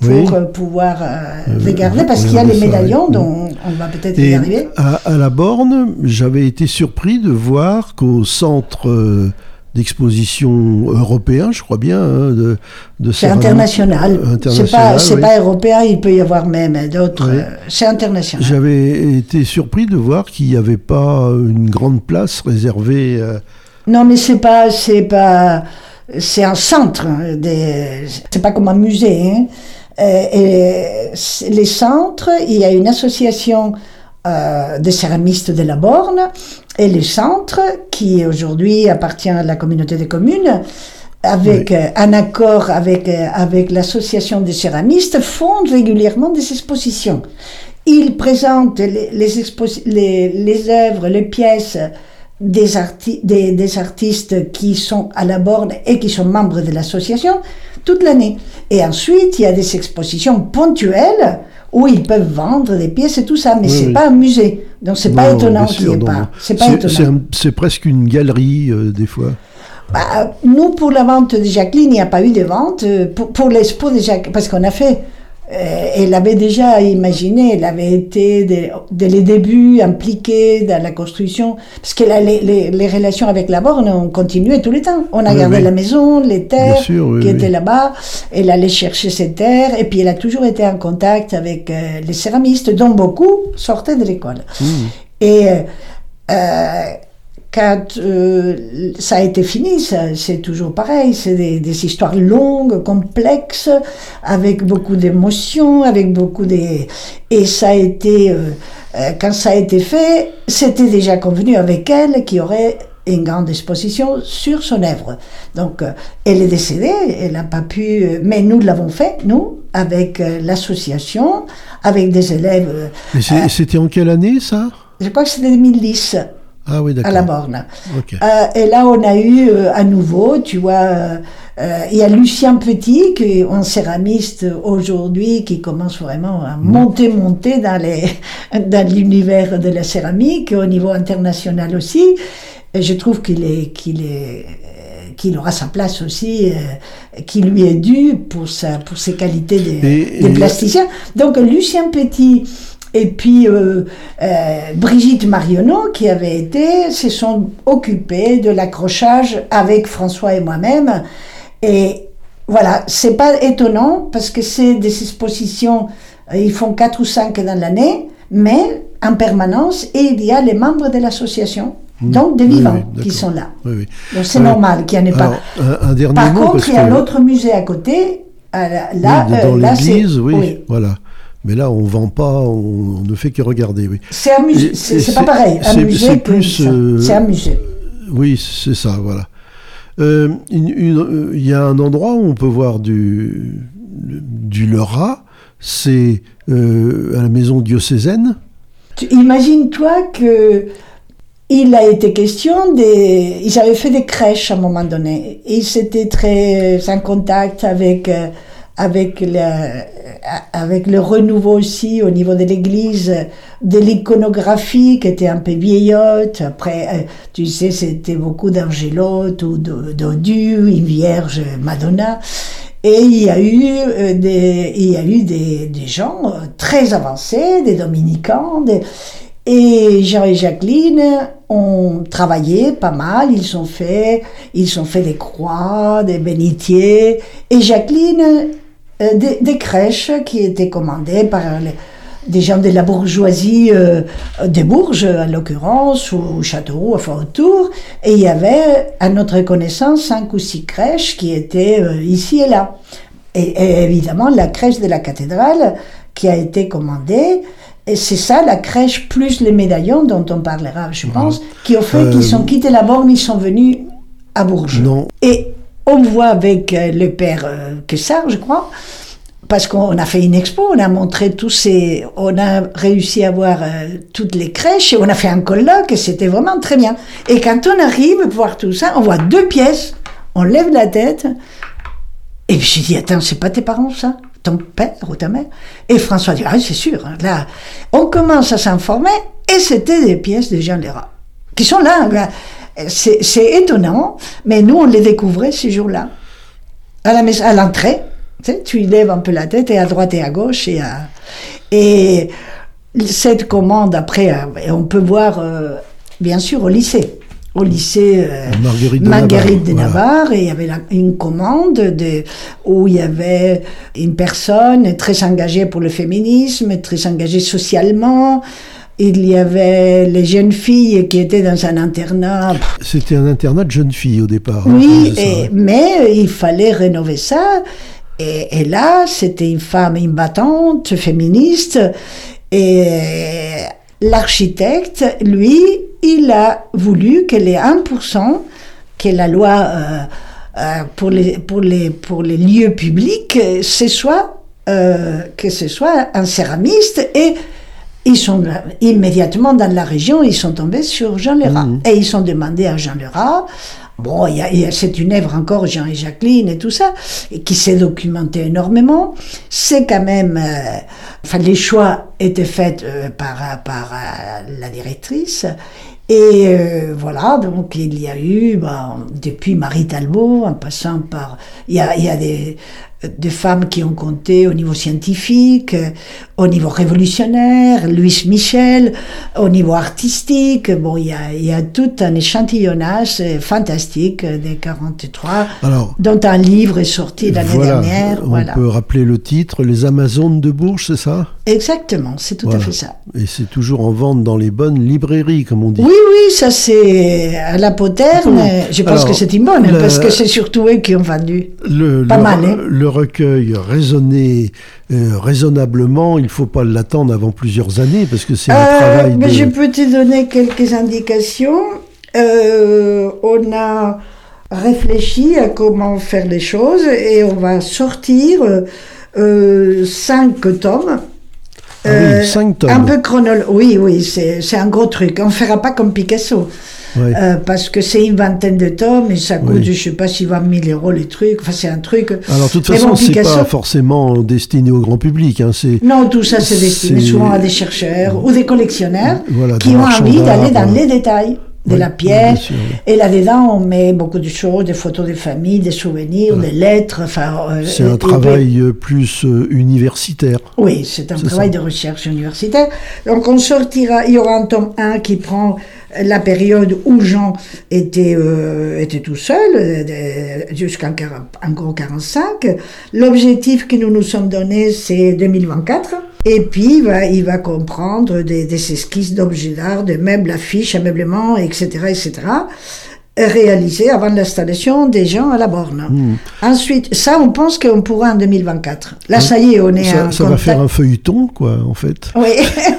pour Oui. euh, pouvoir euh, Euh, regarder, parce qu'il y a les ça, médaillons, oui. dont on va peut-être y arriver. à, à la borne, j'avais été surpris de voir qu'au centre euh, d'exposition européen, je crois bien, hein, de, de C'est international. C'est pas, oui. pas européen, il peut y avoir même d'autres. Oui. euh, c'est international. J'avais été surpris de voir qu'il n'y avait pas une grande place réservée. euh, Non, mais c'est pas, c'est pas, c'est un centre. hein, Des, c'est pas comme un musée. hein. Euh, et les centres, il y a une association euh, des céramistes de la Borne et les centres qui aujourd'hui appartient à la communauté des communes. Avec euh, un accord avec, euh, avec l'association des céramistes, font régulièrement des expositions. Ils présentent les, les, exposi- les, les œuvres, les pièces des, arti- des, des artistes qui sont à la borne et qui sont membres de l'association toute l'année. Et ensuite, il y a des expositions ponctuelles où ils peuvent vendre des pièces et tout ça, mais Oui, c'est oui. pas un musée. Donc c'est pas étonnant qu'il n'y ait pas. C'est un- presque une galerie, euh, des fois. Bah, nous, pour la vente de Jacqueline, il n'y a pas eu de vente. Euh, Pour, pour l'expo de Jacqueline, parce qu'on a fait, elle avait déjà imaginé, elle avait été dès, dès les débuts impliquée dans la construction, parce que la- les, les, les relations avec la Borne ont continué tout le temps. On a Oui, gardé oui. la maison, les terres Bien sûr, oui, qui étaient là-bas. Elle allait chercher ses terres, et puis elle a toujours été en contact avec euh, les céramistes, dont beaucoup sortaient de l'école. Mmh. Et euh, euh, quand euh, ça a été fini, c'est toujours pareil. C'est des, des histoires longues, complexes, avec beaucoup d'émotions, avec beaucoup de... Et ça a été... euh, euh, quand ça a été fait, c'était déjà convenu avec elle qu'il y aurait une grande exposition sur son œuvre. Donc, euh, elle est décédée, elle n'a pas pu... Mais nous l'avons fait, nous, avec l'association, avec des élèves... C'était en quelle année, ça? Je crois que c'était 2010 Ah oui, à la borne. Euh, et là, on a eu euh, à nouveau, tu vois, euh, il y a Lucien Petit, qui est un céramiste aujourd'hui, qui commence vraiment à monter, monter dans les dans l'univers de la céramique, au niveau international aussi. Et je trouve qu'il est, qu'il est, qu'il aura sa place aussi, euh, qui lui est due pour, sa, pour ses qualités de, Et- de et- plasticien. Donc Lucien Petit et puis euh, euh, Brigitte Marionneau, qui avait été, se sont occupés de l'accrochage avec François et moi-même. Et voilà, c'est pas étonnant parce que c'est des expositions, euh, ils font quatre ou cinq dans l'année, mais en permanence, et il y a les membres de l'association, donc des Mmh. Oui, vivants, oui, qui sont là. Oui. Donc c'est normal qu'il n'y en ait pas. Alors, un, un dernier Par mot contre, parce il y a l'autre musée à côté. à la- Là, euh, dans l'église, oui, voilà. Mais là, on vend pas, on, on ne fait que regarder, oui. C'est Et- c'est pas pareil. C'est- plus, euh, C'est un musée. Oui, c'est ça, voilà. Euh, euh, Il y a un endroit où on peut voir du, du Lerat, c'est euh, à la maison diocésaine. Imagine-toi que il a été question des. Ils avaient fait des crèches à un moment donné. Ils étaient très en contact avec. Avec euh, avec le renouveau aussi au niveau de l'église, de l'iconographie qui était un peu vieillotte. Après, euh, tu sais, c'était beaucoup d'angélotes ou d'odus, une vierge Madonna. Et il y a eu euh, des, il y a eu des, des gens euh, très avancés, des dominicains, et Jean et Jacqueline ont travaillé pas mal, ils ont fait, ils ont fait des croix, des bénitiers, et Jacqueline, des, des crèches qui étaient commandées par les- des gens de la bourgeoisie euh, des Bourges, en l'occurrence, ou au Châteauroux, enfin autour, et il y avait, à notre connaissance, cinq ou six crèches qui étaient euh, ici et là. Et, et évidemment, la crèche de la cathédrale qui a été commandée, et c'est ça, la crèche plus les médaillons dont on parlera, je pense, qui ont fait qu'ils ont quitté la borne, ils sont venus à Bourges. Non. Et on voit avec euh, le père euh, Quessard, je crois, parce qu'on a fait une expo, on a montré tous ces, on a réussi à voir euh, toutes les crèches et on a fait un colloque et c'était vraiment très bien. Et quand on arrive voir tout ça, on voit deux pièces, on lève la tête et puis je dis attends c'est pas tes parents ça, ton père ou ta mère? Et François dit ah c'est sûr. hein, Là, on commence à s'informer et c'était des pièces de Jean qui sont là. là. C'est c'est étonnant, mais nous on les découvrait ces jours-là à la mais- à l'entrée. Tu, sais, tu lèves un peu la tête et à droite et à gauche et à- et cette commande après euh, on peut voir euh, bien sûr au lycée au lycée euh, Marguerite de Marguerite de Navarre, voilà. Et il y avait la- une commande de, où il y avait une personne très engagée pour le féminisme, très engagée socialement. Il y avait les jeunes filles qui étaient dans un internat. C'était un internat de jeunes filles au départ. hein, Oui, et- mais il fallait rénover ça. Et, et là, c'était une femme, une battante, féministe. Et l'architecte, lui, il a voulu que les 1%, que la loi euh, euh, pour, les, pour, les, pour les lieux publics, ce soit, euh, que ce soit un céramiste. Et ils sont immédiatement dans la région, ils sont tombés sur Jean Lerat. Et ils sont demandé à Jean Lerat. Bon, c'est une œuvre encore, Jean et Jacqueline et tout ça, et qui s'est documenté énormément. C'est quand même, euh, enfin, les choix étaient faits euh, par, par euh, la directrice. Et euh, voilà, donc il y a eu, ben, depuis Marie Talbot, en passant par, il y a, il y a des, des femmes qui ont compté au niveau scientifique, euh, au niveau révolutionnaire, Louis Michel, au niveau artistique. Bon, il y a, il y a tout un échantillonnage euh, fantastique euh, des 43, Alors, dont un livre est sorti l'année voilà, dernière. on Voilà. peut rappeler le titre, Les Amazones de Bourges, c'est ça? Exactement, c'est tout à fait ça. Et c'est toujours en vente dans les bonnes librairies, comme on dit. Oui, oui, ça c'est à la poterne. Je pense Alors, que c'est une bonne, le- parce que c'est surtout eux qui ont vendu. Le, Pas le- mal, hein. le recueil raisonné euh, raisonnablement, il ne faut pas l'attendre avant plusieurs années parce que c'est un Euh, travail mais de... je peux te donner quelques indications. Euh, on a réfléchi à comment faire les choses et on va sortir cinq tomes. Ah oui, cinq tomes. Un peu chronolo... Oui, oui, c'est c'est un gros truc. On ne fera pas comme Picasso. Euh, parce que c'est une vingtaine de tomes et ça coûte, Oui. je sais pas s'il va 1000 euros les trucs. Enfin, c'est un truc. Alors, de toute façon, bon, c'est pas forcément destiné au grand public. Hein. Non, tout ça, c'est destiné souvent à des chercheurs ou des collectionneurs Voilà, qui ont envie d'aller dans les détails. De la pierre. Et là-dedans, on met beaucoup de choses, des photos de famille, des souvenirs, des lettres. Enfin, c'est un travail plus universitaire. Oui, c'est un travail de recherche universitaire. Donc on sortira, il y aura un tome 1 qui prend la période où Jean était, euh, était tout seul, euh, jusqu'en gros 45. L'objectif que nous nous sommes donné, c'est 2024. Et puis, il va, il va comprendre des, des esquisses d'objets d'art, de meubles, affiches, ameublements, etc., etc., réalisés avant l'installation des gens à la borne. Hmm. Ensuite, ça, on pense qu'on pourra en 2024. Là, ça y est, on est Ça, ça va faire un feuilleton, quoi, en fait. Oui,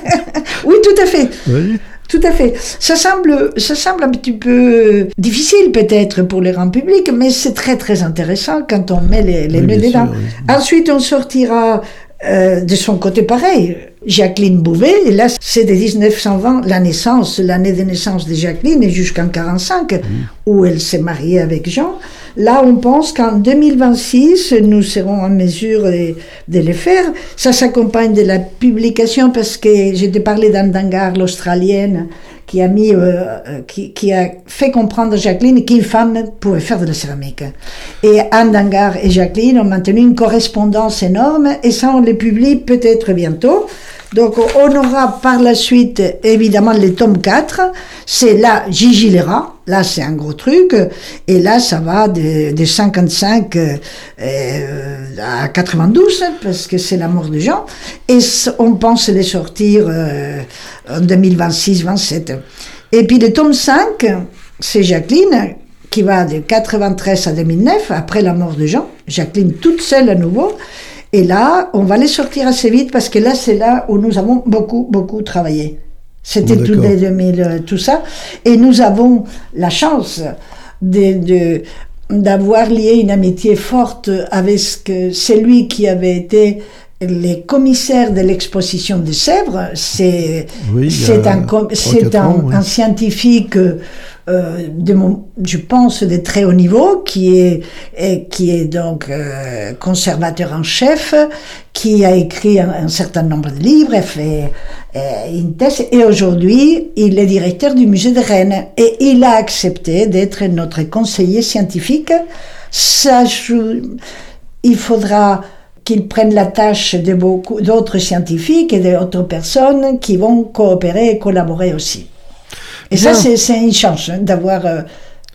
oui tout à fait. Oui. Tout à fait. Ça semble, ça semble un petit peu difficile peut-être pour les rangs publics, mais c'est très très intéressant quand on met les, les nœuds dedans. Ensuite, on sortira euh, de son côté pareil. Jacqueline Bouvet, et là c'est de 1920 la naissance, l'année de naissance de Jacqueline, et jusqu'en 45, où elle s'est mariée avec Jean. Là, on pense qu'en 2026, nous serons en mesure de, de les faire. Ça s'accompagne de la publication parce que j'ai parlé d'Andangar, l'Australienne, qui a mis, euh, euh, qui, qui, a fait comprendre à Jacqueline qu'une femme pouvait faire de la céramique. Et Andangar et Jacqueline ont maintenu une correspondance énorme et ça on les publie peut-être bientôt. Donc on aura par la suite évidemment les tomes 4, c'est là Gigi là c'est un gros truc, et là ça va de, de 55 euh, à 92 parce que c'est la mort de Jean, et on pense les sortir euh, en 2026-27. Et puis le tome 5, c'est Jacqueline qui va de 93 à 2009, après la mort de Jean, Jacqueline toute seule à nouveau, et là, on va les sortir assez vite parce que là, c'est là où nous avons beaucoup, beaucoup travaillé. C'était tout dès 2000, euh, tout ça. Et nous avons la chance de, d'avoir lié une amitié forte avec celui qui avait été les commissaires de l'exposition de Sèvres. C'est, c'est un, c'est un, un, scientifique euh, je pense, de très haut niveau, qui est, qui est donc euh, conservateur en chef, qui a écrit un, certain nombre de livres, a fait euh, une thèse, et aujourd'hui, il est directeur du musée de Rennes. Et il a accepté d'être notre conseiller scientifique. Il faudra qu'il prenne la tâche de beaucoup d'autres scientifiques et d'autres personnes qui vont coopérer et collaborer aussi. Et ça, c'est une chance hein, d'avoir euh,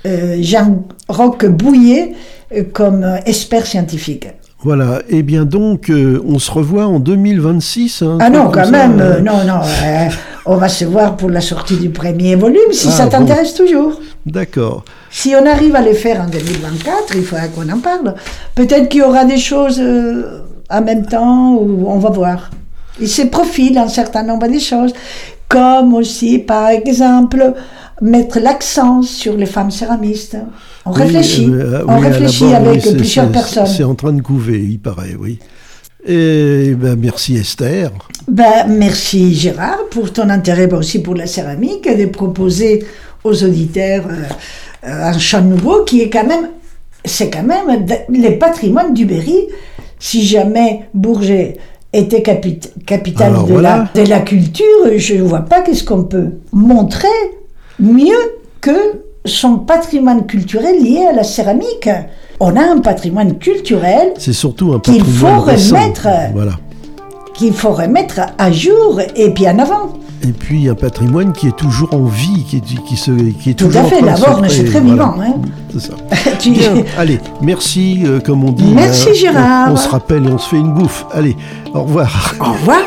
euh, Jean-Roch Bouillet euh, comme expert scientifique. Voilà, et eh bien donc, on se revoit en 2026. Hein, ah non, quand même, non, non, on va se voir pour la sortie du premier volume, si ah, ça t'intéresse toujours. D'accord. Si on arrive à les faire en 2024, il faudra qu'on en parle. Peut-être qu'il y aura des choses en même temps, ou on va voir. Il se profile un certain nombre de choses comme aussi, par exemple, mettre l'accent sur les femmes céramistes. On réfléchit, euh, on réfléchit avec plusieurs personnes. C'est en train de couver, il paraît, oui. Et ben, merci Esther. Ben, merci Gérard pour ton intérêt aussi pour la céramique et de proposer aux auditeurs euh, un champ nouveau qui est quand même, c'est quand même les patrimoines du Berry. Si jamais Bourget était capitale de, la, de la culture, je ne vois pas qu'est-ce qu'on peut montrer mieux que son patrimoine culturel lié à la céramique. On a un patrimoine culturel. C'est surtout un patrimoine qu'il faut remettre. Voilà. Qu'il faut remettre à jour et puis en avant. Et puis un patrimoine qui est toujours en vie, qui est, qui se, qui est Tout toujours à fait, la borne, c'est très vivant. Hein. C'est ça. allez, merci, euh, comme on dit. Merci hein. Gérard. On, on se rappelle et on se fait une bouffe. Allez, au revoir. Au revoir.